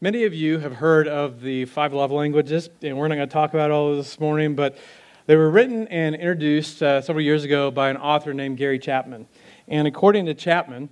Many of you have heard of the five love languages, and we're not going to talk about all of this, morning, but they were written and introduced uh, several years ago by an author named Gary Chapman. And according to Chapman,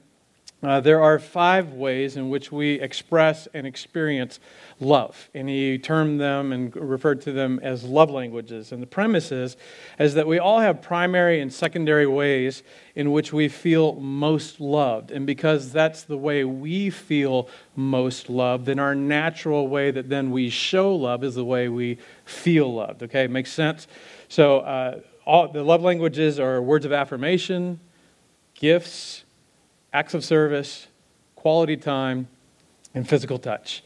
uh, there are five ways in which we express and experience love. And he termed them and referred to them as love languages. And the premise is, is that we all have primary and secondary ways in which we feel most loved. And because that's the way we feel most loved, then our natural way that then we show love is the way we feel loved. Okay, makes sense? So uh, all, the love languages are words of affirmation, gifts, acts of service, quality time, and physical touch.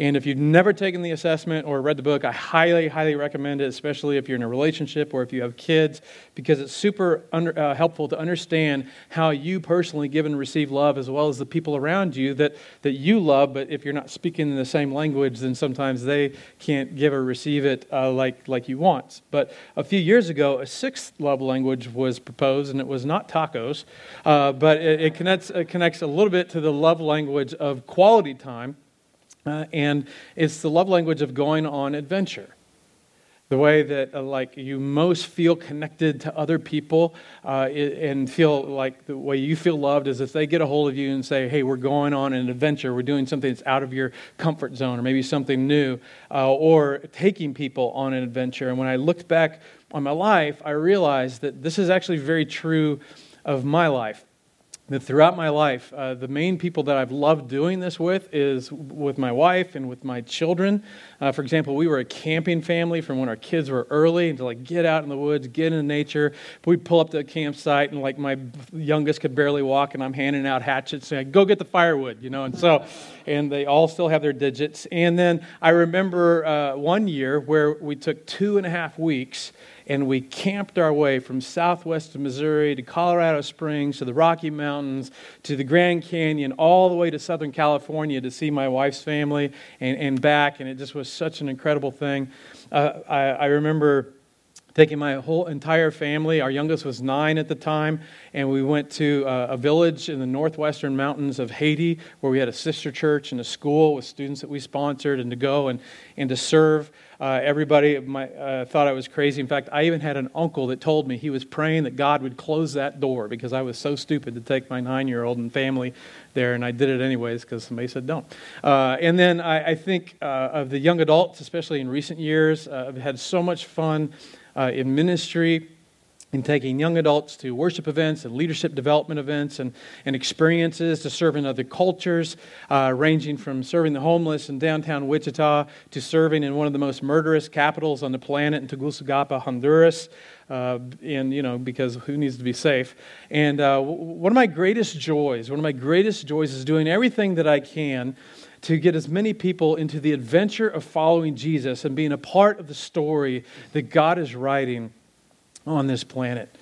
And if you've never taken the assessment or read the book, I highly, highly recommend it, especially if you're in a relationship or if you have kids, because it's super under, uh, helpful to understand how you personally give and receive love, as well as the people around you that, that you love. But if you're not speaking the same language, then sometimes they can't give or receive it uh, like, like you want. But a few years ago, a sixth love language was proposed, and it was not tacos, uh, but it, it, connects, it connects a little bit to the love language of quality time. Uh, and it's the love language of going on adventure. The way that, uh, like, you most feel connected to other people uh, and feel like the way you feel loved is if they get a hold of you and say, hey, we're going on an adventure. We're doing something that's out of your comfort zone or maybe something new, uh, or taking people on an adventure. And when I looked back on my life, I realized that this is actually very true of my life that throughout my life, uh, the main people that I've loved doing this with is with my wife and with my children. Uh, for example, we were a camping family from when our kids were early to like get out in the woods, get into nature. We'd pull up to a campsite and like my youngest could barely walk and I'm handing out hatchets saying, go get the firewood, you know. And so, and they all still have their digits. And then I remember uh, one year where we took two and a half weeks and we camped our way from southwest of Missouri to Colorado Springs to the Rocky Mountains to the Grand Canyon, all the way to Southern California to see my wife's family and, and back. And it just was such an incredible thing. Uh, I, I remember taking my whole entire family. Our youngest was nine at the time, and we went to uh, a village in the northwestern mountains of Haiti where we had a sister church and a school with students that we sponsored, and to go and, and to serve. Uh, everybody my, uh, thought I was crazy. In fact, I even had an uncle that told me he was praying that God would close that door because I was so stupid to take my nine year old and family there, and I did it anyways because somebody said don't. Uh, and then I, I think uh, of the young adults, especially in recent years, uh, I've had so much fun uh, in ministry in taking young adults to worship events and leadership development events and, and experiences to serve in other cultures, uh, ranging from serving the homeless in downtown Wichita to serving in one of the most murderous capitals on the planet in Tegucigalpa, Honduras. Uh, and, you know, because who needs to be safe? And uh, one of my greatest joys, one of my greatest joys is doing everything that I can to get as many people into the adventure of following Jesus and being a part of the story that God is writing on this planet.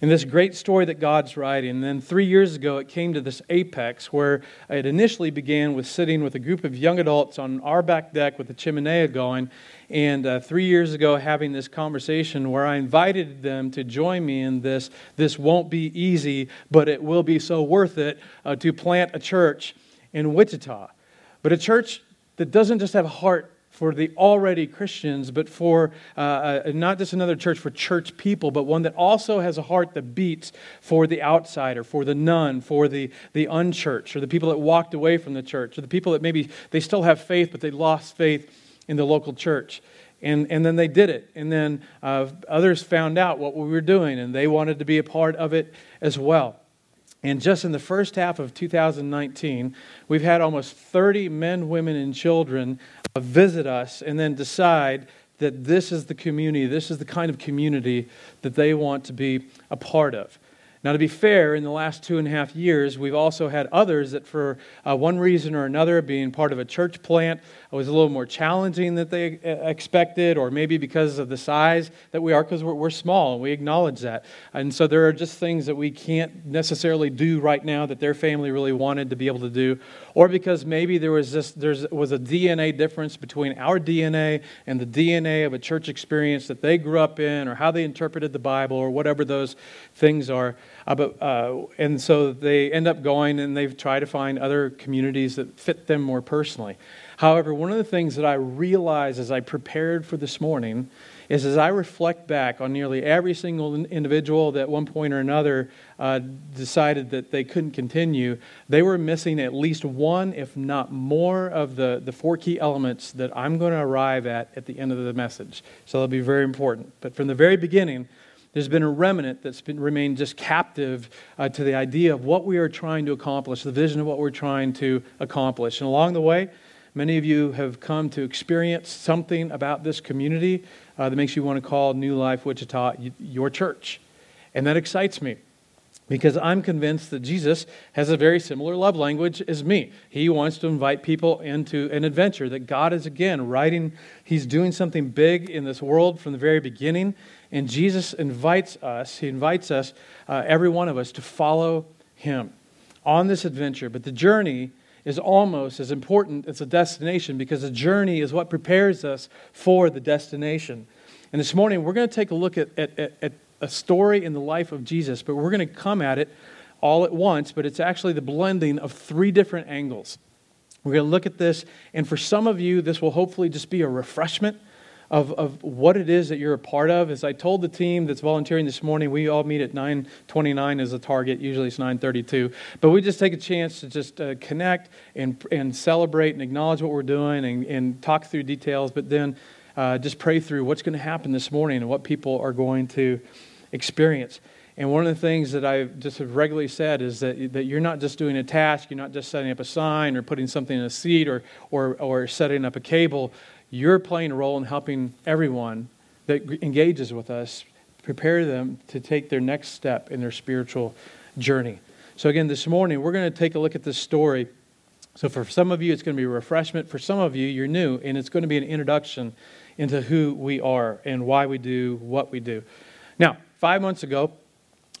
In this great story that God's writing, and then three years ago it came to this apex where it initially began with sitting with a group of young adults on our back deck with the chimenea going, and uh, three years ago having this conversation where I invited them to join me in this. This won't be easy, but it will be so worth it uh, to plant a church in Wichita. But a church that doesn't just have a heart for the already Christians, but for uh, uh, not just another church for church people, but one that also has a heart that beats for the outsider, for the none, for the, the unchurched, or the people that walked away from the church, or the people that maybe they still have faith, but they lost faith in the local church. And, and then they did it. And then uh, others found out what we were doing, and they wanted to be a part of it as well. And just in the first half of 2019, we've had almost 30 men, women, and children visit us and then decide that this is the community, this is the kind of community that they want to be a part of. Now, to be fair, in the last two and a half years, we've also had others that, for uh, one reason or another, being part of a church plant, was a little more challenging than they uh, expected, or maybe because of the size that we are, because we're, we're, small, and we acknowledge that. And so there are just things that we can't necessarily do right now that their family really wanted to be able to do, or because maybe there was this there was a DNA difference between our DNA and the DNA of a church experience that they grew up in, or how they interpreted the Bible, or whatever those things are. Uh, but, uh, and so they end up going and they've tried to find other communities that fit them more personally. However, one of the things that I realized as I prepared for this morning is as I reflect back on nearly every single individual that at one point or another uh, decided that they couldn't continue, they were missing at least one, if not more, of the, the four key elements that I'm going to arrive at at the end of the message. So that'll be very important. But from the very beginning, there's been a remnant that's been remained just captive uh, to the idea of what we are trying to accomplish, the vision of what we're trying to accomplish. And along the way, many of you have come to experience something about this community uh, that makes you want to call New Life Wichita your church. And that excites me because I'm convinced that Jesus has a very similar love language as me. He wants to invite people into an adventure, that God is again writing, He's doing something big in this world from the very beginning. And Jesus invites us, He invites us, uh, every one of us, to follow Him on this adventure. But the journey is almost as important as the destination because the journey is what prepares us for the destination. And this morning, we're going to take a look at, at, at a story in the life of Jesus, but we're going to come at it all at once, but it's actually the blending of three different angles. We're going to look at this, and for some of you, this will hopefully just be a refreshment of, of what it is that you're a part of. As I told the team that's volunteering this morning, we all meet at 9.29 as a target. Usually it's 9.32. But we just take a chance to just uh, connect and, and celebrate and acknowledge what we're doing and, and talk through details, but then uh, just pray through what's going to happen this morning and what people are going to experience. And one of the things that I've just regularly said is that, that you're not just doing a task, you're not just setting up a sign or putting something in a seat or, or, or setting up a cable. You're playing a role in helping everyone that engages with us prepare them to take their next step in their spiritual journey. So, again, this morning, we're going to take a look at this story. So, for some of you, it's going to be a refreshment. For some of you, you're new, and it's going to be an introduction into who we are and why we do what we do. Now, five months ago,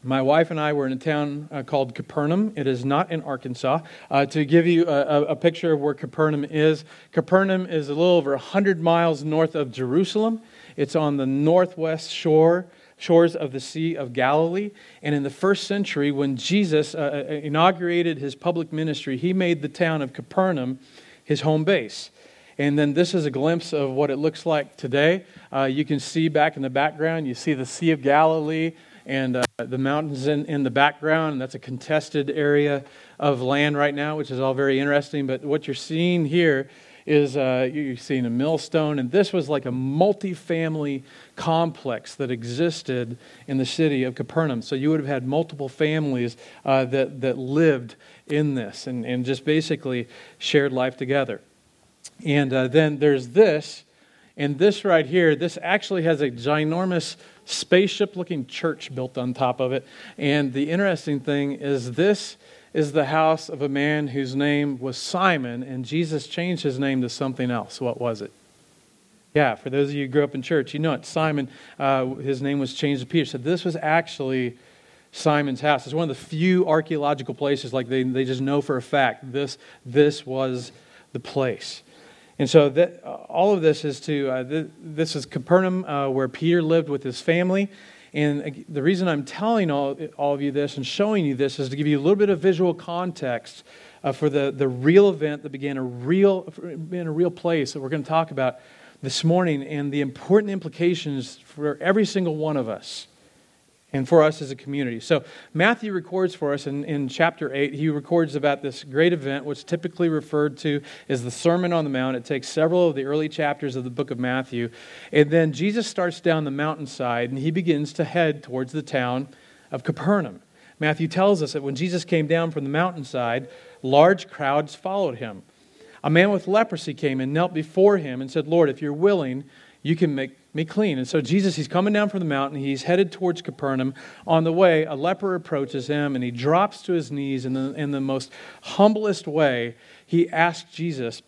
my wife and I were in a town uh, called Capernaum. It is not in Arkansas. Uh, to give you a, a, picture of where Capernaum is, Capernaum is a little over 100 miles north of Jerusalem. It's on the northwest shore shores of the Sea of Galilee. And in the first century, when Jesus uh, uh inaugurated his public ministry, he made the town of Capernaum his home base. And then this is a glimpse of what it looks like today. Uh, you can see back in the background, you see the Sea of Galilee and uh, the mountains in, in the background. That's a contested area of land right now, which is all very interesting. But what you're seeing here is uh, you're seeing a millstone, and this was like a multi-family complex that existed in the city of Capernaum. So you would have had multiple families uh, that, that lived in this and, and just basically shared life together. And uh, then there's this, and this right here, this actually has a ginormous spaceship looking church built on top of it. And the interesting thing is, this is the house of a man whose name was Simon, and Jesus changed his name to something else. What was it? Yeah, for those of you who grew up in church, you know it. Simon, uh, his name was changed to Peter. So this was actually Simon's house. It's one of the few archaeological places, like they, they just know for a fact, this, this was the place. And so that, uh, all of this is to, uh, th- this is Capernaum, uh, where Peter lived with his family. And the reason I'm telling all, all of you this and showing you this is to give you a little bit of visual context uh, for the, the real event that began a real, in a real place that we're going to talk about this morning and the important implications for every single one of us and for us as a community. So, Matthew records for us in, in chapter 8, he records about this great event, which typically referred to as the Sermon on the Mount. It takes several of the early chapters of the book of Matthew. And then Jesus starts down the mountainside and he begins to head towards the town of Capernaum. Matthew tells us that when Jesus came down from the mountainside, large crowds followed him. A man with leprosy came and knelt before him and said, Lord, if you're willing, you can make me clean. And so Jesus, he's coming down from the mountain. He's headed towards Capernaum. On the way, a leper approaches him and he drops to his knees in the, in the most humblest way. He asks Jesus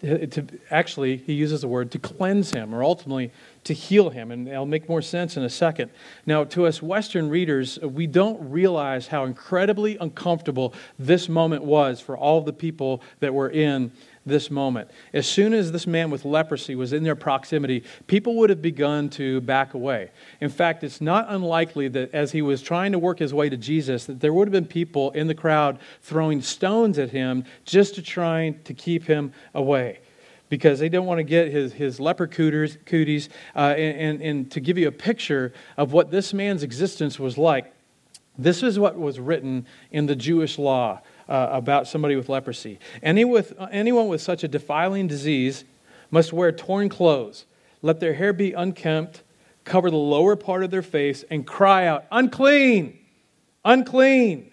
to, to actually, he uses the word to cleanse him or ultimately to heal him. And it'll make more sense in a second. Now, to us Western readers, we don't realize how incredibly uncomfortable this moment was for all the people that were in this moment. As soon as this man with leprosy was in their proximity, people would have begun to back away. In fact, it's not unlikely that as he was trying to work his way to Jesus, that there would have been people in the crowd throwing stones at him just to try to keep him away. Because they don't want to get his, his leper cooties, cooties uh, and, and, and to give you a picture of what this man's existence was like. This is what was written in the Jewish law uh, about somebody with leprosy. Any with, anyone with such a defiling disease must wear torn clothes, let their hair be unkempt, cover the lower part of their face, and cry out, Unclean! Unclean!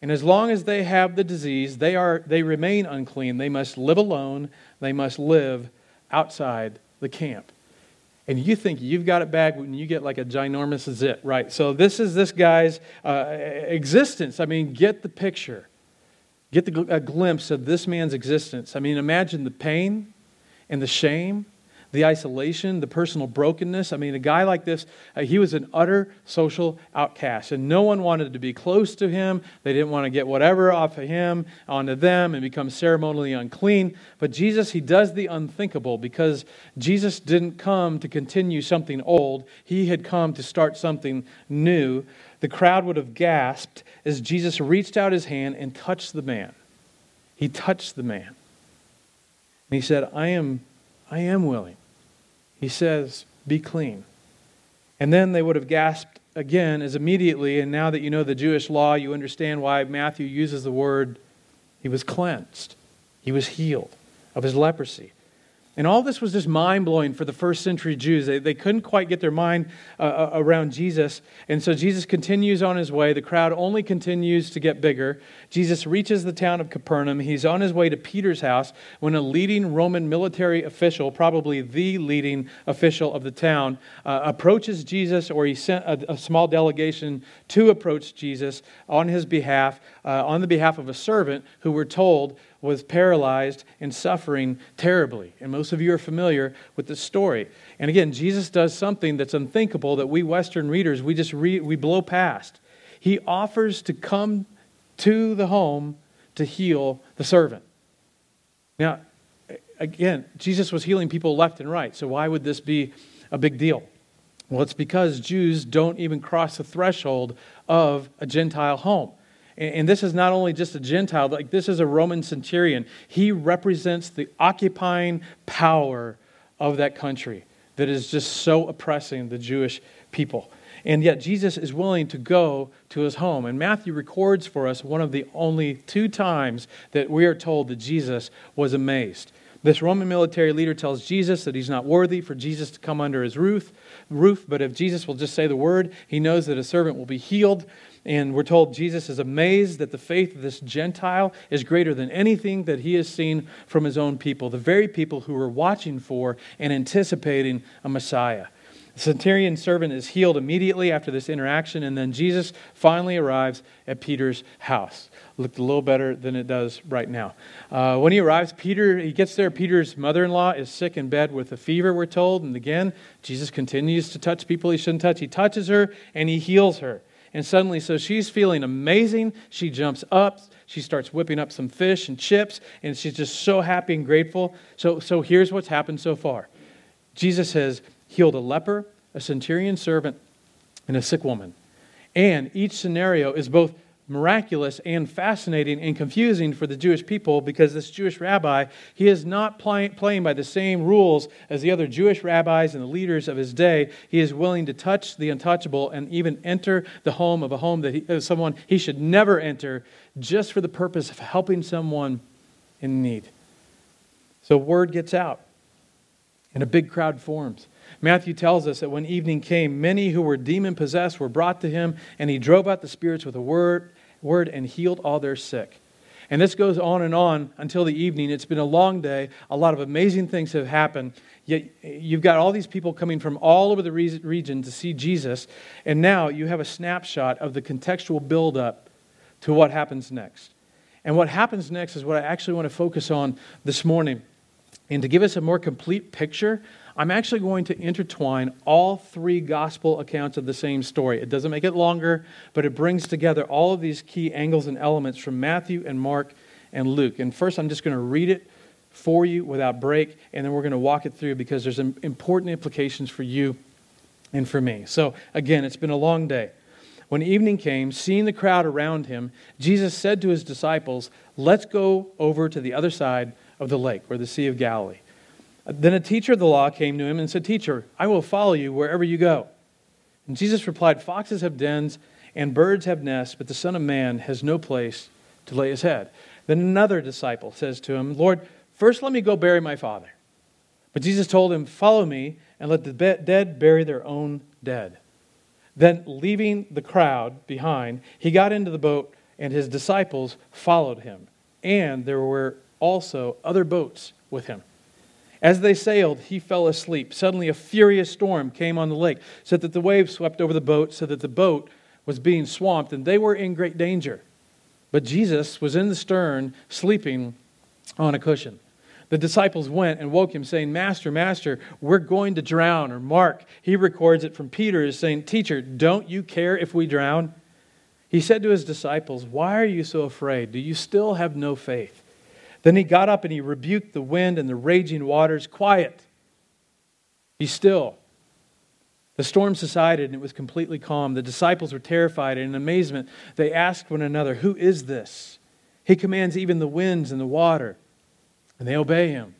And as long as they have the disease, they, are, they remain unclean. They must live alone, they must live outside the camp. And you think you've got it bad when you get like a ginormous zit, right? So, this is this guy's uh, existence. I mean, get the picture get the, a glimpse of this man's existence. I mean, imagine the pain and the shame, the isolation, the personal brokenness. I mean, a guy like this, uh, he was an utter social outcast, and no one wanted to be close to him. They didn't want to get whatever off of him onto them and become ceremonially unclean. But Jesus, he does the unthinkable because Jesus didn't come to continue something old, he had come to start something new the crowd would have gasped as Jesus reached out his hand and touched the man. He touched the man. And he said, I am, I am willing. He says, Be clean. And then they would have gasped again as immediately, and now that you know the Jewish law, you understand why Matthew uses the word, he was cleansed, he was healed of his leprosy. And all this was just mind blowing for the first century Jews. They, they couldn't quite get their mind uh, uh, around Jesus. And so Jesus continues on his way. The crowd only continues to get bigger. Jesus reaches the town of Capernaum. He's on his way to Peter's house when a leading Roman military official, probably the leading official of the town, uh, approaches Jesus, or he sent a, a, small delegation to approach Jesus on his behalf, uh, on the behalf of a servant who we're told was paralyzed and suffering terribly. And most of you are familiar with the story. And again, Jesus does something that's unthinkable that we Western readers, we just read, we blow past. He offers to come to the home to heal the servant. Now, again, Jesus was healing people left and right. So why would this be a big deal? Well, it's because Jews don't even cross the threshold of a Gentile home. And this is not only just a Gentile, like this is a Roman centurion. He represents the occupying power of that country that is just so oppressing the Jewish people. And yet Jesus is willing to go to his home. And Matthew records for us one of the only two times that we are told that Jesus was amazed. This Roman military leader tells Jesus that he's not worthy for Jesus to come under his roof, roof, but if Jesus will just say the word, he knows that a servant will be healed. And we're told Jesus is amazed that the faith of this Gentile is greater than anything that he has seen from his own people, the very people who were watching for and anticipating a Messiah. The centurion servant is healed immediately after this interaction, and then Jesus finally arrives at Peter's house. Looked a little better than it does right now. Uh, when he arrives, Peter he gets there. Peter's mother-in-law is sick in bed with a fever. We're told, and again, Jesus continues to touch people he shouldn't touch. He touches her and he heals her. And suddenly, so she's feeling amazing. She jumps up. She starts whipping up some fish and chips, and she's just so happy and grateful. So, so here's what's happened so far Jesus has healed a leper, a centurion servant, and a sick woman. And each scenario is both miraculous and fascinating and confusing for the Jewish people because this Jewish rabbi, he is not play, playing by the same rules as the other Jewish rabbis and the leaders of his day. He is willing to touch the untouchable and even enter the home of a home that he, someone he should never enter just for the purpose of helping someone in need. So word gets out and a big crowd forms. Matthew tells us that when evening came, many who were demon possessed were brought to him, and he drove out the spirits with a word, word and healed all their sick. And this goes on and on until the evening. It's been a long day. A lot of amazing things have happened. Yet eh, you've got all these people coming from all over the region to see Jesus. And now you have a snapshot of the contextual buildup to what happens next. And what happens next is what I actually want to focus on this morning. And to give us a more complete picture I'm actually going to intertwine all three gospel accounts of the same story. It doesn't make it longer, but it brings together all of these key angles and elements from Matthew and Mark and Luke. And first, I'm just going to read it for you without break, and then we're going to walk it through because there's important implications for you and for me. So, again, it's been a long day. When evening came, seeing the crowd around him, Jesus said to his disciples, Let's go over to the other side of the lake, or the Sea of Galilee. Then a teacher of the law came to him and said, Teacher, I will follow you wherever you go. And Jesus replied, Foxes have dens and birds have nests, but the Son of Man has no place to lay his head. Then another disciple says to him, Lord, first let me go bury my father. But Jesus told him, Follow me and let the dead bury their own dead. Then, leaving the crowd behind, he got into the boat, and his disciples followed him. And there were also other boats with him. As they sailed, he fell asleep. Suddenly, a furious storm came on the lake, so that the waves swept over the boat, so that the boat was being swamped, and they were in great danger. But Jesus was in the stern, sleeping on a cushion. The disciples went and woke him, saying, Master, Master, we're going to drown. Or Mark, he records it from Peter, is saying, Teacher, don't you care if we drown? He said to his disciples, Why are you so afraid? Do you still have no faith? Then he got up and he rebuked the wind and the raging waters. Quiet. Be still. The storm subsided and it was completely calm. The disciples were terrified and in amazement they asked one another, Who is this? He commands even the winds and the water, and they obey him.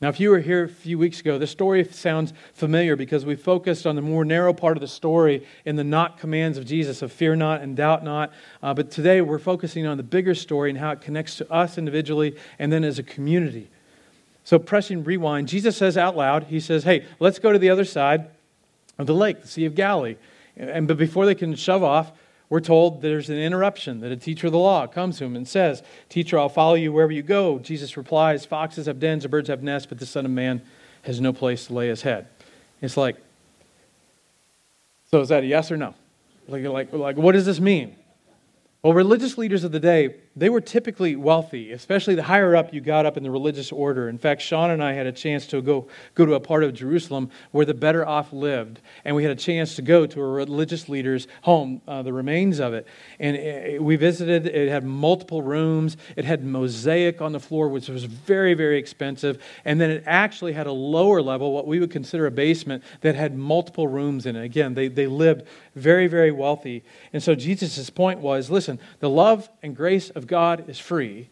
Now, if you were here a few weeks ago, this story sounds familiar because we focused on the more narrow part of the story in the not commands of Jesus of fear not and doubt not. Uh, but today we're focusing on the bigger story and how it connects to us individually and then as a community. So, pressing rewind, Jesus says out loud, He says, Hey, let's go to the other side of the lake, the Sea of Galilee. And, but before they can shove off, we're told there's an interruption, that a teacher of the law comes to him and says, Teacher, I'll follow you wherever you go. Jesus replies, Foxes have dens, and birds have nests, but the Son of Man has no place to lay his head. It's like, so is that a yes or no? Like, like, like what does this mean? Well, religious leaders of the day, they were typically wealthy, especially the higher up you got up in the religious order. In fact, Sean and I had a chance to go, go to a part of Jerusalem where the better off lived, and we had a chance to go to a religious leader's home, uh, the remains of it. And it, we visited, it had multiple rooms, it had mosaic on the floor, which was very, very expensive. And then it actually had a lower level, what we would consider a basement, that had multiple rooms in it. Again, they, they lived very, very wealthy. And so Jesus' point was listen, the love and grace of God is free,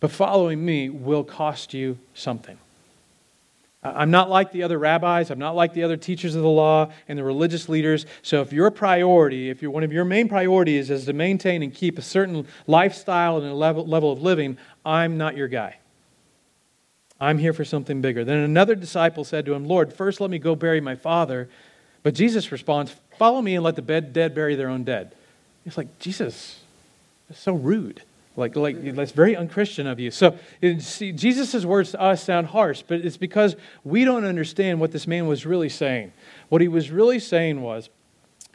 but following me will cost you something. I'm not like the other rabbis. I'm not like the other teachers of the law and the religious leaders. So, if your priority, if you're, one of your main priorities is to maintain and keep a certain lifestyle and a level, level of living, I'm not your guy. I'm here for something bigger. Then another disciple said to him, Lord, first let me go bury my father. But Jesus responds, Follow me and let the dead bury their own dead. It's like, Jesus, that's so rude. Like, like that's very unchristian of you. So see, Jesus' words to us sound harsh, but it's because we don't understand what this man was really saying. What he was really saying was,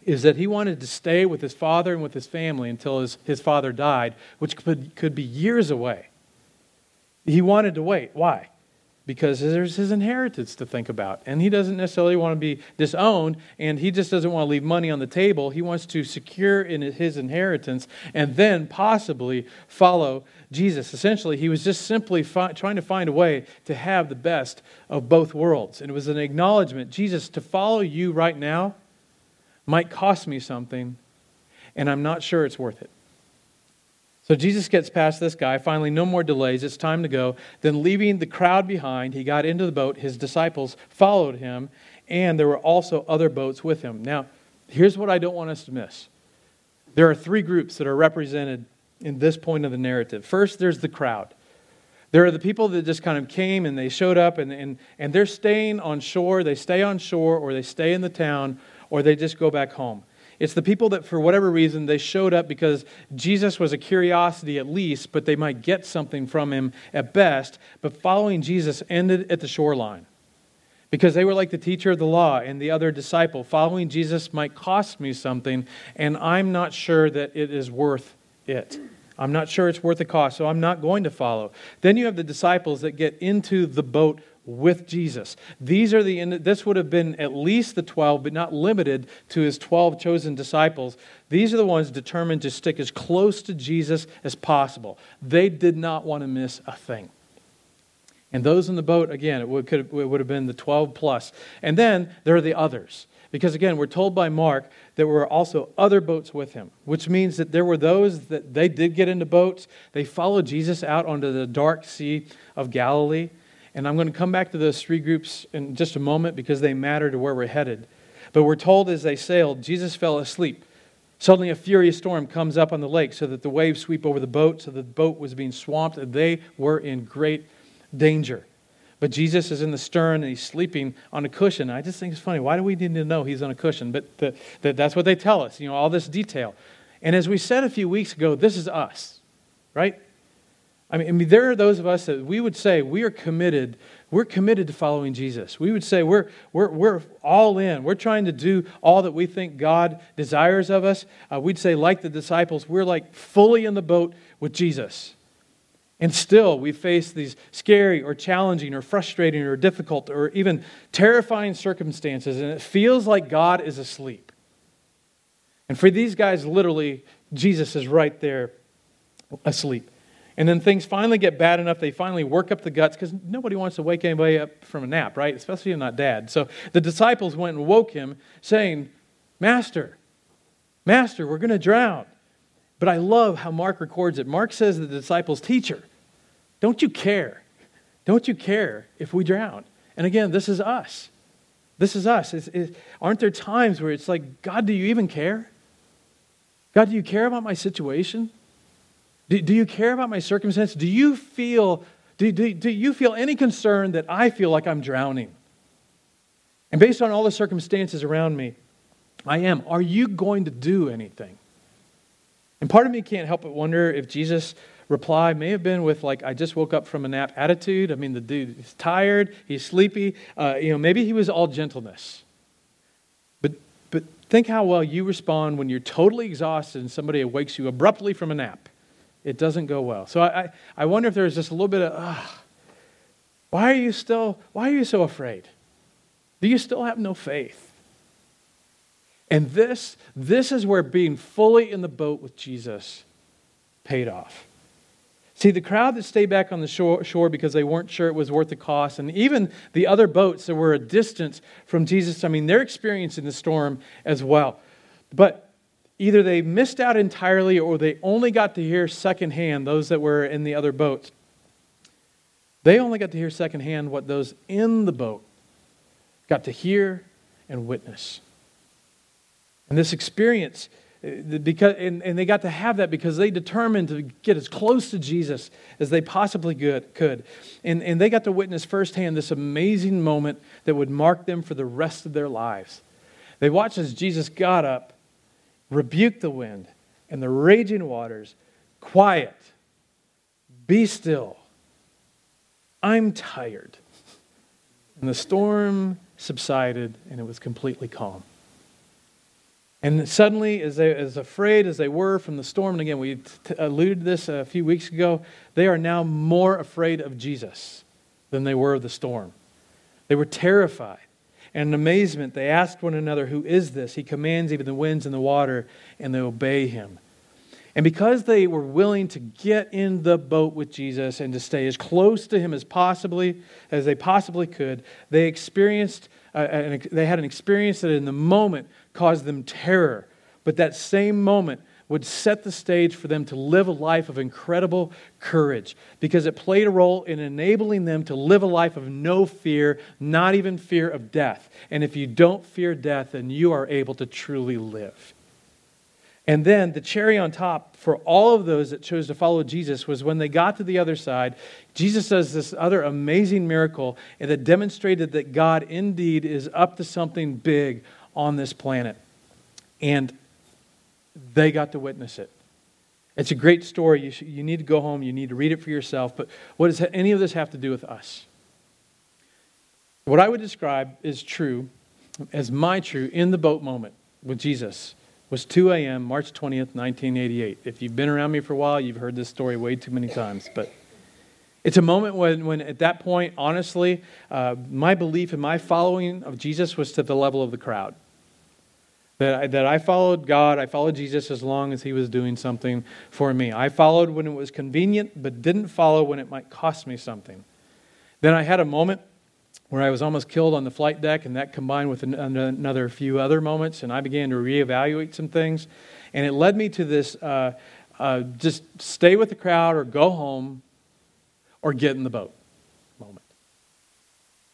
is that he wanted to stay with his father and with his family until his, his father died, which could, could be years away. He wanted to wait. Why? Because there's his inheritance to think about. And he doesn't necessarily want to be disowned, and he just doesn't want to leave money on the table. He wants to secure in his inheritance and then possibly follow Jesus. Essentially, he was just simply fi- trying to find a way to have the best of both worlds. And it was an acknowledgement Jesus, to follow you right now might cost me something, and I'm not sure it's worth it. So Jesus gets past this guy. Finally, no more delays. It's time to go. Then, leaving the crowd behind, he got into the boat. His disciples followed him, and there were also other boats with him. Now, here's what I don't want us to miss there are three groups that are represented in this point of the narrative. First, there's the crowd. There are the people that just kind of came and they showed up and, and, and they're staying on shore. They stay on shore or they stay in the town or they just go back home. It's the people that, for whatever reason, they showed up because Jesus was a curiosity at least, but they might get something from him at best. But following Jesus ended at the shoreline because they were like the teacher of the law and the other disciple. Following Jesus might cost me something, and I'm not sure that it is worth it. I'm not sure it's worth the cost, so I'm not going to follow. Then you have the disciples that get into the boat with Jesus. These are the this would have been at least the 12 but not limited to his 12 chosen disciples. These are the ones determined to stick as close to Jesus as possible. They did not want to miss a thing. And those in the boat, again, it would, could, it would have been the 12 plus. And then there are the others. Because again, we're told by Mark there were also other boats with him, which means that there were those that they did get into boats. They followed Jesus out onto the dark sea of Galilee. And I'm going to come back to those three groups in just a moment because they matter to where we're headed. But we're told as they sailed, Jesus fell asleep. Suddenly, a furious storm comes up on the lake so that the waves sweep over the boat, so the boat was being swamped, and they were in great danger. But Jesus is in the stern and he's sleeping on a cushion. I just think it's funny. Why do we need to know he's on a cushion? But the, the, that's what they tell us, you know, all this detail. And as we said a few weeks ago, this is us, right? I mean, I mean, there are those of us that we would say we are committed. We're committed to following Jesus. We would say we're, we're, we're all in. We're trying to do all that we think God desires of us. Uh, we'd say, like the disciples, we're like fully in the boat with Jesus. And still, we face these scary or challenging or frustrating or difficult or even terrifying circumstances, and it feels like God is asleep. And for these guys, literally, Jesus is right there asleep. And then things finally get bad enough, they finally work up the guts because nobody wants to wake anybody up from a nap, right? Especially not dad. So the disciples went and woke him, saying, Master, Master, we're going to drown. But I love how Mark records it. Mark says the disciples, Teacher, don't you care? Don't you care if we drown? And again, this is us. This is us. It's, it, aren't there times where it's like, God, do you even care? God, do you care about my situation? Do, do you care about my circumstance? Do you feel do, do, do you feel any concern that I feel like I'm drowning? And based on all the circumstances around me, I am. Are you going to do anything? And part of me can't help but wonder if Jesus reply may have been with like i just woke up from a nap attitude i mean the dude is tired he's sleepy uh, you know maybe he was all gentleness but but think how well you respond when you're totally exhausted and somebody wakes you abruptly from a nap it doesn't go well. So i, I wonder if there's just a little bit of uh, why are you still why are you so afraid? Do you still have no faith? And this this is where being fully in the boat with jesus paid off. See, the crowd that stayed back on the shore, shore, because they weren't sure it was worth the cost, and even the other boats that were a distance from Jesus, I mean, they're experiencing the storm as well. But either they missed out entirely or they only got to hear secondhand, those that were in the other boats. They only got to hear secondhand what those in the boat got to hear and witness. And this experience eh, because, and, and they got to have that because they determined to get as close to Jesus as they possibly could. And, and they got to witness firsthand this amazing moment that would mark them for the rest of their lives. They watched as Jesus got up, rebuked the wind and the raging waters, quiet, be still. I'm tired. And the storm subsided and it was completely calm. And suddenly, as, they, as afraid as they were from the storm, and again, we t- alluded to this a few weeks ago, they are now more afraid of Jesus than they were of the storm. They were terrified. And in amazement, they asked one another, Who is this? He commands even the winds and the water, and they obey him. And because they were willing to get in the boat with Jesus and to stay as close to him as possibly as they possibly could, they experienced uh, an, they had an experience that in the moment caused them terror, but that same moment would set the stage for them to live a life of incredible courage because it played a role in enabling them to live a life of no fear, not even fear of death. And if you don't fear death, then you are able to truly live. And then the cherry on top for all of those that chose to follow Jesus was when they got to the other side, Jesus does this other amazing miracle that demonstrated that God indeed is up to something big on this planet. And they got to witness it. It's a great story. You, you need to go home, you need to read it for yourself. But what does any of this have to do with us? What I would describe is true, as my true, in the boat moment with Jesus was 2 a.m., March 20th, 1988. If you've been around me for a while, you've heard this story way too many times. But It's a moment when, when at that point, honestly, uh, my belief and my following of Jesus was to the level of the crowd. That I, that I followed God, I followed Jesus as long as He was doing something for me. I followed when it was convenient, but didn't follow when it might cost me something. Then I had a moment where I was almost killed on the flight deck, and that combined with another few other moments, and I began to reevaluate some things. And it led me to this uh, uh, just stay with the crowd or go home or get in the boat.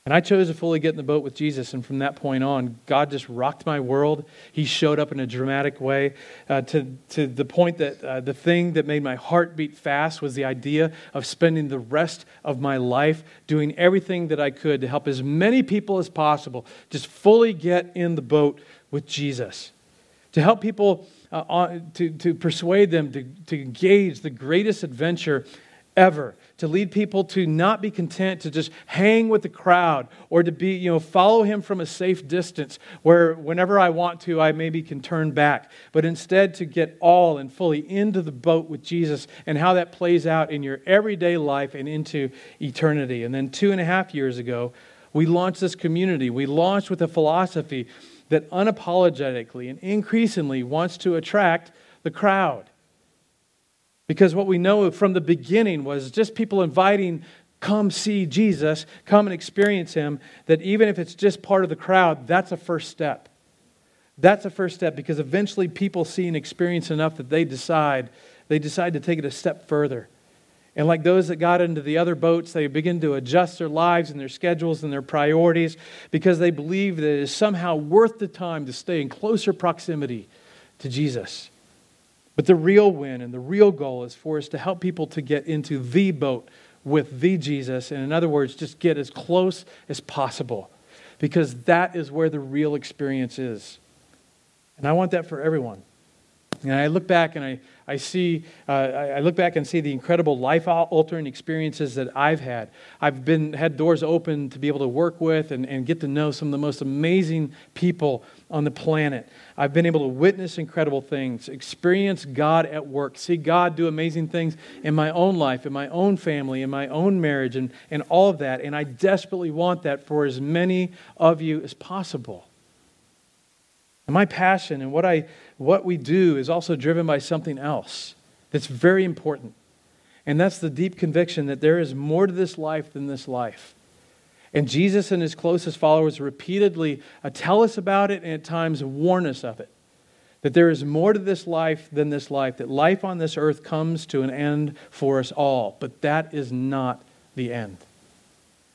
And I chose to fully get in the boat with Jesus. And from that point on, God just rocked my world. He showed up in a dramatic way uh, to, to the point that uh, the thing that made my heart beat fast was the idea of spending the rest of my life doing everything that I could to help as many people as possible just fully get in the boat with Jesus. To help people, uh, on, to, to persuade them to, to engage the greatest adventure ever to lead people to not be content to just hang with the crowd or to be, you know, follow him from a safe distance where whenever I want to, I maybe can turn back, but instead to get all and fully into the boat with Jesus and how that plays out in your everyday life and into eternity. And then two and a half years ago, we launched this community. We launched with a philosophy that unapologetically and increasingly wants to attract the crowd. Because what we know from the beginning was just people inviting, come see Jesus, come and experience him, that even if it's just part of the crowd, that's a first step. That's a first step because eventually people see and experience enough that they decide, they decide to take it a step further. And like those that got into the other boats, they begin to adjust their lives and their schedules and their priorities because they believe that it is somehow worth the time to stay in closer proximity to Jesus. But the real win and the real goal is for us to help people to get into the boat with the Jesus. And in other words, just get as close as possible because that is where the real experience is. And I want that for everyone. And I look back and I, I see, uh, I look back and see the incredible life altering experiences that I've had. I've been, had doors open to be able to work with and, and get to know some of the most amazing people on the planet. I've been able to witness incredible things, experience God at work, see God do amazing things in my own life, in my own family, in my own marriage, and, and all of that. And I desperately want that for as many of you as possible. And my passion and what, I, what we do is also driven by something else that's very important. And that's the deep conviction that there is more to this life than this life. And Jesus and his closest followers repeatedly uh, tell us about it and at times warn us of it. That there is more to this life than this life, that life on this earth comes to an end for us all. But that is not the end.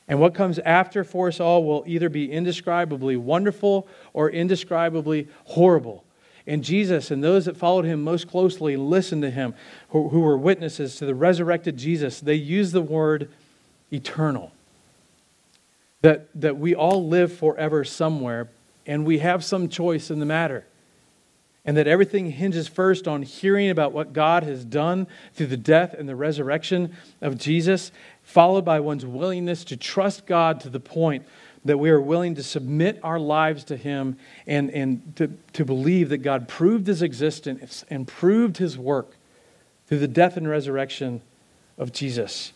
And what comes after for us all will either be indescribably wonderful or indescribably horrible. And Jesus and those that followed him most closely listened to him, who, who were witnesses to the resurrected Jesus, they use the word eternal. That, that we all live forever somewhere, and we have some choice in the matter. And that everything hinges first on hearing about what God has done through the death and the resurrection of Jesus, followed by one's willingness to trust God to the point that we are willing to submit our lives to Him and, and to, to believe that God proved His existence and proved His work through the death and resurrection of Jesus.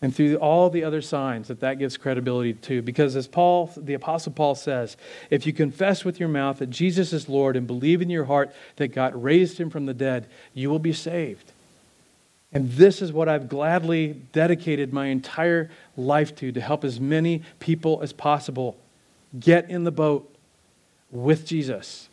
And through all the other signs that that gives credibility to. Because as Paul, the Apostle Paul says, if you confess with your mouth that Jesus is Lord and believe in your heart that God raised him from the dead, you will be saved. And this is what I've gladly dedicated my entire life to, to help as many people as possible get in the boat with Jesus.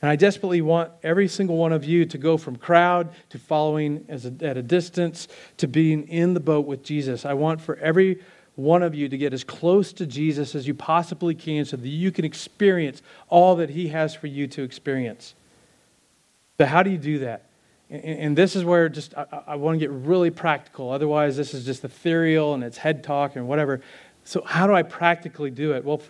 And I desperately want every single one of you to go from crowd to following a, at a distance to being in the boat with Jesus. I want for every one of you to get as close to Jesus as you possibly can so that you can experience all that he has for you to experience. But how do you do that? And, this is where just I, I want to get really practical. Otherwise, this is just ethereal and it's head talk and whatever. So, how do I practically do it? Well,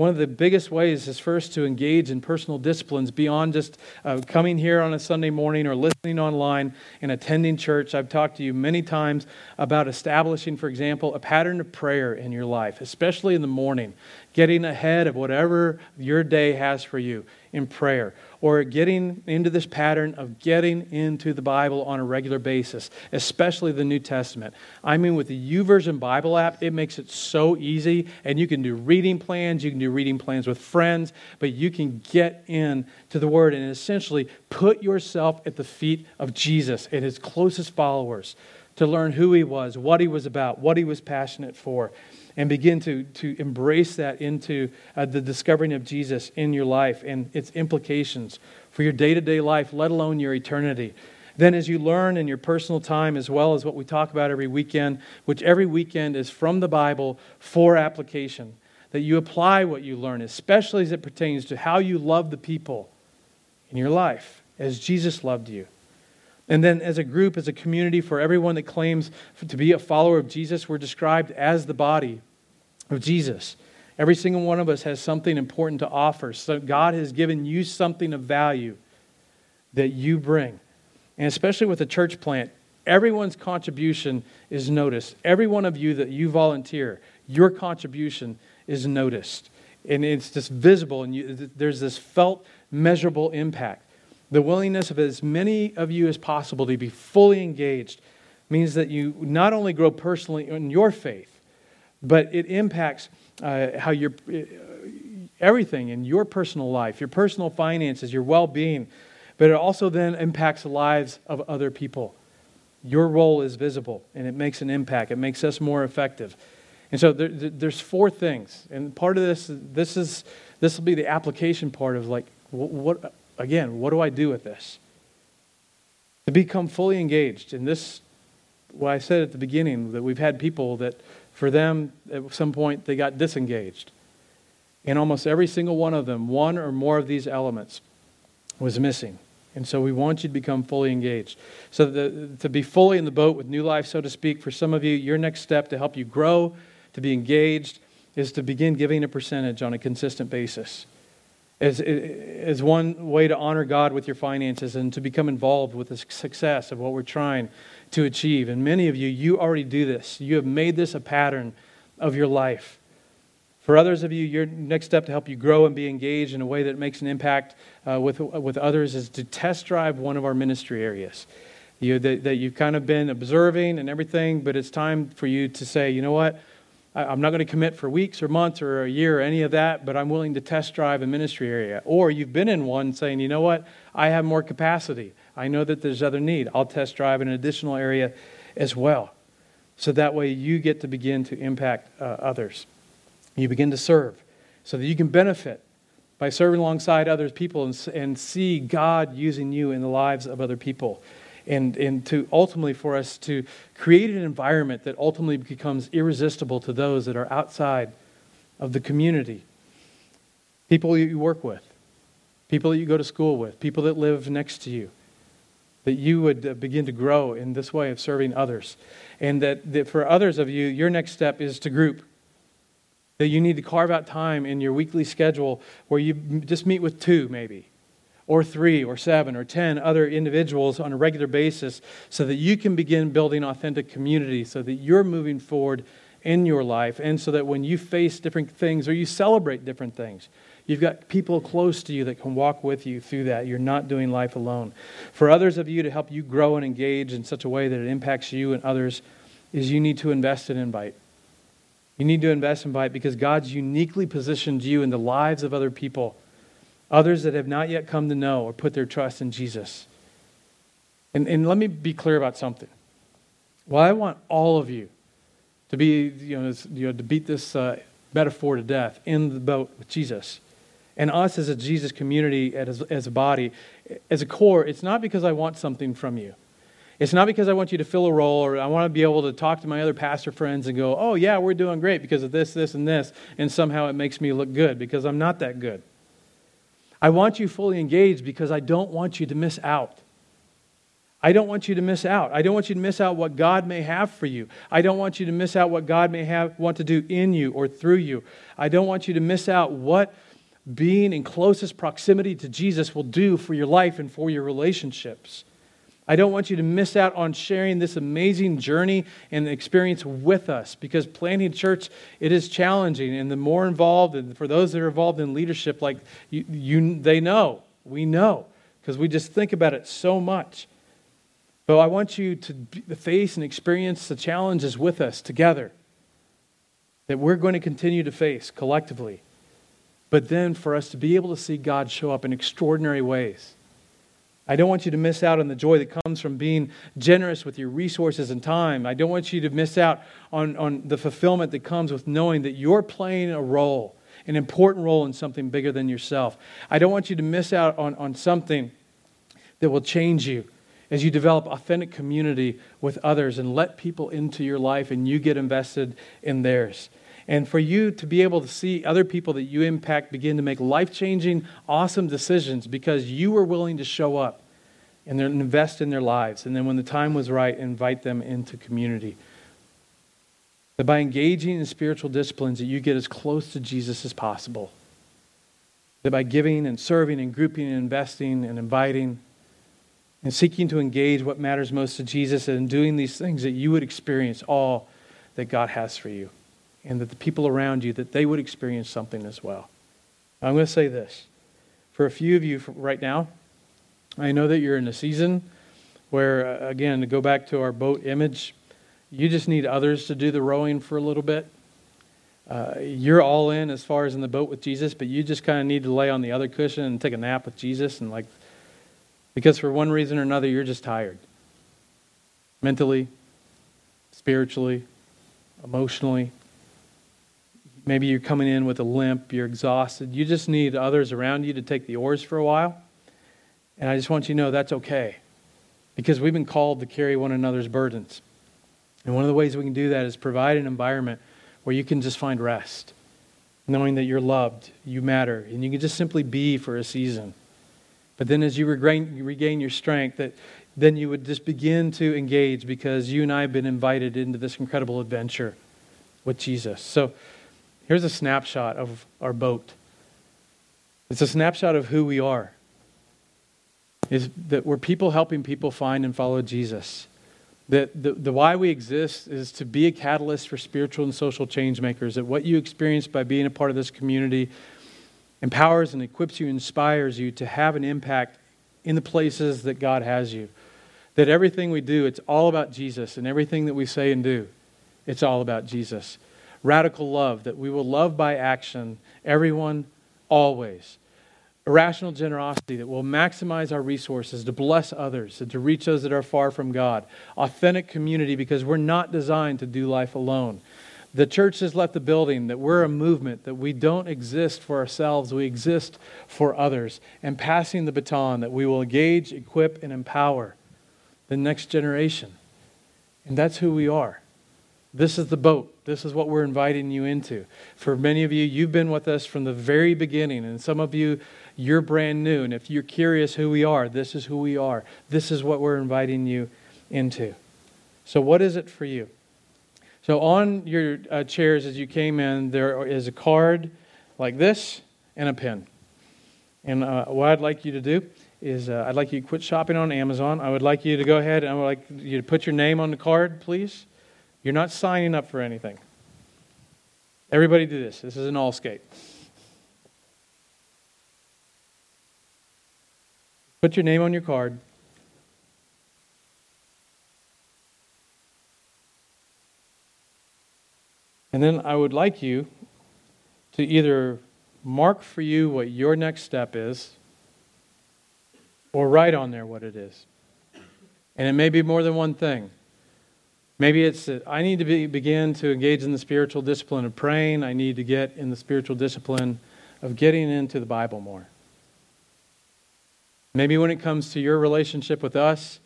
one of the biggest ways is first to engage in personal disciplines beyond just uh, coming here on a Sunday morning or listening online and attending church. I've talked to you many times about establishing, for example, a pattern of prayer in your life, especially in the morning. getting ahead of whatever your day has for you in prayer, or getting into this pattern of getting into the Bible on a regular basis, especially the New Testament. I mean, with the YouVersion Bible app, it makes it so easy, and you can do reading plans, you can do reading plans with friends, but you can get in to the Word and essentially put yourself at the feet of Jesus and his closest followers to learn who he was, what he was about, what he was passionate for and begin to, to embrace that into uh, the discovering of Jesus in your life and its implications for your day to day life, let alone your eternity. Then, as you learn in your personal time, as well as what we talk about every weekend, which every weekend is from the Bible for application, that you apply what you learn, especially as it pertains to how you love the people in your life, as Jesus loved you. And then, as a group, as a community, for everyone that claims to be a follower of Jesus, we're described as the body of Jesus. Every single one of us has something important to offer. So, God has given you something of value that you bring. And especially with a church plant, everyone's contribution is noticed. Every one of you that you volunteer, your contribution is noticed. And it's just visible, and you, there's this felt, measurable impact. The willingness of as many of you as possible to be fully engaged means that you not only grow personally in your faith, but it impacts uh, how your uh, everything in your personal life, your personal finances, your well-being, but it also then impacts the lives of other people. Your role is visible, and it makes an impact. It makes us more effective. And so there, there's four things, and part of this, this is this will be the application part of like what again, what do I do with this? To become fully engaged in this, what I said at the beginning, that we've had people that for them, at some point, they got disengaged. And almost every single one of them, one or more of these elements was missing. And so we want you to become fully engaged. So the, to be fully in the boat with new life, so to speak, for some of you, your next step to help you grow, to be engaged, is to begin giving a percentage on a consistent basis as, as one way to honor God with your finances and to become involved with the success of what we're trying to achieve. And many of you, you already do this. You have made this a pattern of your life. For others of you, your next step to help you grow and be engaged in a way that makes an impact uh, with, with others is to test drive one of our ministry areas. You, that, that you've kind of been observing and everything, but it's time for you to say, you know what? I'm not going to commit for weeks or months or a year or any of that, but I'm willing to test drive a ministry area. Or you've been in one saying, you know what, I have more capacity. I know that there's other need. I'll test drive an additional area as well. So that way you get to begin to impact uh, others. You begin to serve so that you can benefit by serving alongside other people and, and see God using you in the lives of other people and, and to ultimately for us to create an environment that ultimately becomes irresistible to those that are outside of the community. People you work with, people that you go to school with, people that live next to you. That you would uh, begin to grow in this way of serving others. And that, that for others of you, your next step is to group. That you need to carve out time in your weekly schedule where you just meet with two, maybe or three or seven or ten other individuals on a regular basis so that you can begin building authentic community so that you're moving forward in your life and so that when you face different things or you celebrate different things you've got people close to you that can walk with you through that. You're not doing life alone. For others of you to help you grow and engage in such a way that it impacts you and others is you need to invest in invite. You need to invest in invite because god's uniquely positioned you in the lives of other people others that have not yet come to know or put their trust in Jesus. And, and let me be clear about something. Well, I want all of you to be, you know, you know to beat this uh, metaphor to death in the boat with Jesus. And us as a Jesus community, as, as a body, as a core, it's not because I want something from you. It's not because I want you to fill a role or I want to be able to talk to my other pastor friends and go, oh, yeah, we're doing great because of this, this, and this. And somehow it makes me look good because I'm not that good. I want you fully engaged because I don't want you to miss out. I don't want you to miss out. I don't want you to miss out what God may have for you. I don't want you to miss out what God may have want to do in you or through you. I don't want you to miss out what being in closest proximity to Jesus will do for your life and for your relationships. I don't want you to miss out on sharing this amazing journey and experience with us because planting church, it is challenging. And the more involved, and for those that are involved in leadership, like you, you they know, we know, because we just think about it so much. But I want you to face and experience the challenges with us together that we're going to continue to face collectively. But then for us to be able to see God show up in extraordinary ways I don't want you to miss out on the joy that comes from being generous with your resources and time. I don't want you to miss out on, on the fulfillment that comes with knowing that you're playing a role, an important role in something bigger than yourself. I don't want you to miss out on, on something that will change you as you develop authentic community with others and let people into your life and you get invested in theirs. And for you to be able to see other people that you impact begin to make life changing, awesome decisions because you were willing to show up and invest in their lives. And then when the time was right, invite them into community. That by engaging in spiritual disciplines, that you get as close to Jesus as possible. That by giving and serving and grouping and investing and inviting and seeking to engage what matters most to Jesus and doing these things, that you would experience all that God has for you and that the people around you that they would experience something as well. I'm going to say this. For a few of you right now, I know that you're in a season where, uh, again, to go back to our boat image, you just need others to do the rowing for a little bit. Uh, you're all in as far as in the boat with Jesus, but you just kind of need to lay on the other cushion and take a nap with Jesus, and like, because for one reason or another, you're just tired, mentally, spiritually, emotionally. Maybe you're coming in with a limp, you're exhausted. You just need others around you to take the oars for a while. And I just want you to know that's okay because we've been called to carry one another's burdens. And one of the ways we can do that is provide an environment where you can just find rest, knowing that you're loved, you matter, and you can just simply be for a season. But then as you regain, regain your strength, that then you would just begin to engage because you and I have been invited into this incredible adventure with Jesus. So Here's a snapshot of our boat. It's a snapshot of who we are. Is that we're people helping people find and follow Jesus. That the, the why we exist is to be a catalyst for spiritual and social change makers. That what you experience by being a part of this community empowers and equips you, inspires you to have an impact in the places that God has you. That everything we do, it's all about Jesus, and everything that we say and do, it's all about Jesus radical love, that we will love by action everyone, always. Irrational generosity that will maximize our resources to bless others and to reach those that are far from God. Authentic community because we're not designed to do life alone. The church has left the building, that we're a movement, that we don't exist for ourselves, we exist for others. And passing the baton, that we will engage, equip, and empower the next generation. And that's who we are. This is the boat. This is what we're inviting you into. For many of you, you've been with us from the very beginning, and some of you, you're brand new. And if you're curious who we are, this is who we are. This is what we're inviting you into. So, what is it for you? So, on your uh, chairs as you came in, there is a card like this and a pen. And uh, what I'd like you to do is uh, I'd like you to quit shopping on Amazon. I would like you to go ahead and I would like you to put your name on the card, please. You're not signing up for anything. Everybody do this. This is an all skate. Put your name on your card. And then I would like you to either mark for you what your next step is or write on there what it is. And it may be more than one thing. Maybe it's that I need to be, begin to engage in the spiritual discipline of praying. I need to get in the spiritual discipline of getting into the Bible more. Maybe when it comes to your relationship with us,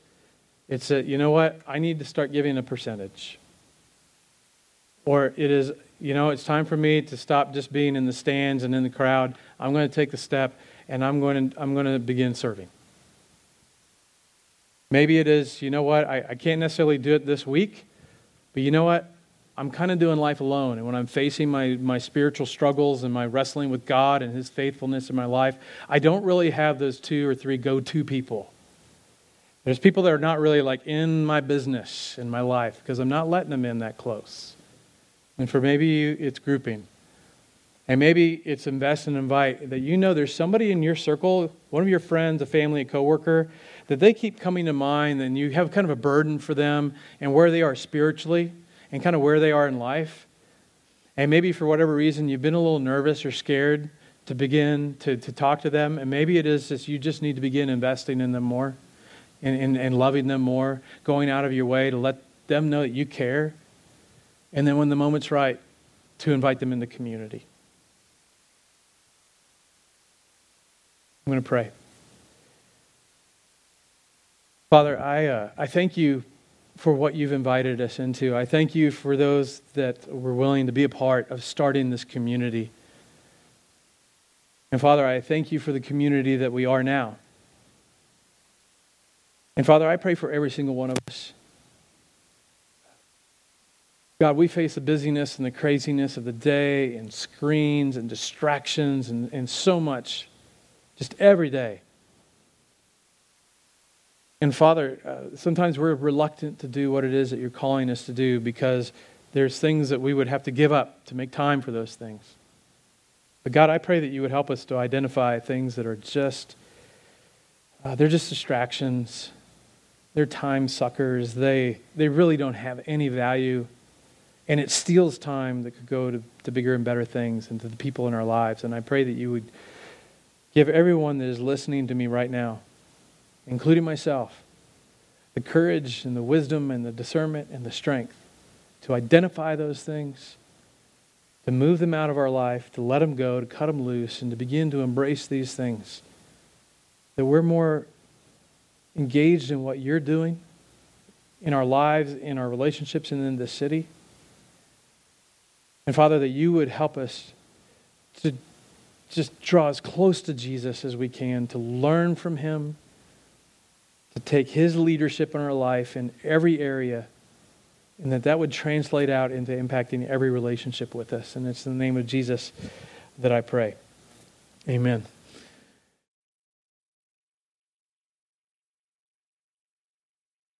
it's that, you know what, I need to start giving a percentage. Or it is, you know, it's time for me to stop just being in the stands and in the crowd. I'm going to take the step and I'm going to, I'm going to begin serving. Maybe it is, you know what, I, I can't necessarily do it this week, but you know what? I'm kind of doing life alone. And when I'm facing my, my spiritual struggles and my wrestling with God and His faithfulness in my life, I don't really have those two or three go to people. There's people that are not really like in my business, in my life, because I'm not letting them in that close. And for maybe you, it's grouping. And maybe it's invest and invite that you know there's somebody in your circle, one of your friends, a family, a coworker, that they keep coming to mind and you have kind of a burden for them and where they are spiritually and kind of where they are in life. And maybe for whatever reason you've been a little nervous or scared to begin to, to talk to them. And maybe it is just you just need to begin investing in them more and, and, and loving them more, going out of your way to let them know that you care. And then when the moment's right, to invite them in the community. I'm going to pray. Father, I, uh, I thank you for what you've invited us into. I thank you for those that were willing to be a part of starting this community. And Father, I thank you for the community that we are now. And Father, I pray for every single one of us. God, we face the busyness and the craziness of the day and screens and distractions and, and so much just every day. And Father, uh, sometimes we're reluctant to do what it is that you're calling us to do because there's things that we would have to give up to make time for those things. But God, I pray that you would help us to identify things that are just, uh, they're just distractions. They're time suckers. They, they really don't have any value. And it steals time that could go to, to bigger and better things and to the people in our lives. And I pray that you would Give everyone that is listening to me right now, including myself, the courage and the wisdom and the discernment and the strength to identify those things, to move them out of our life, to let them go, to cut them loose, and to begin to embrace these things. That we're more engaged in what you're doing in our lives, in our relationships, and in this city. And Father, that you would help us to just draw as close to Jesus as we can, to learn from him, to take his leadership in our life in every area, and that that would translate out into impacting every relationship with us. And it's in the name of Jesus that I pray. Amen.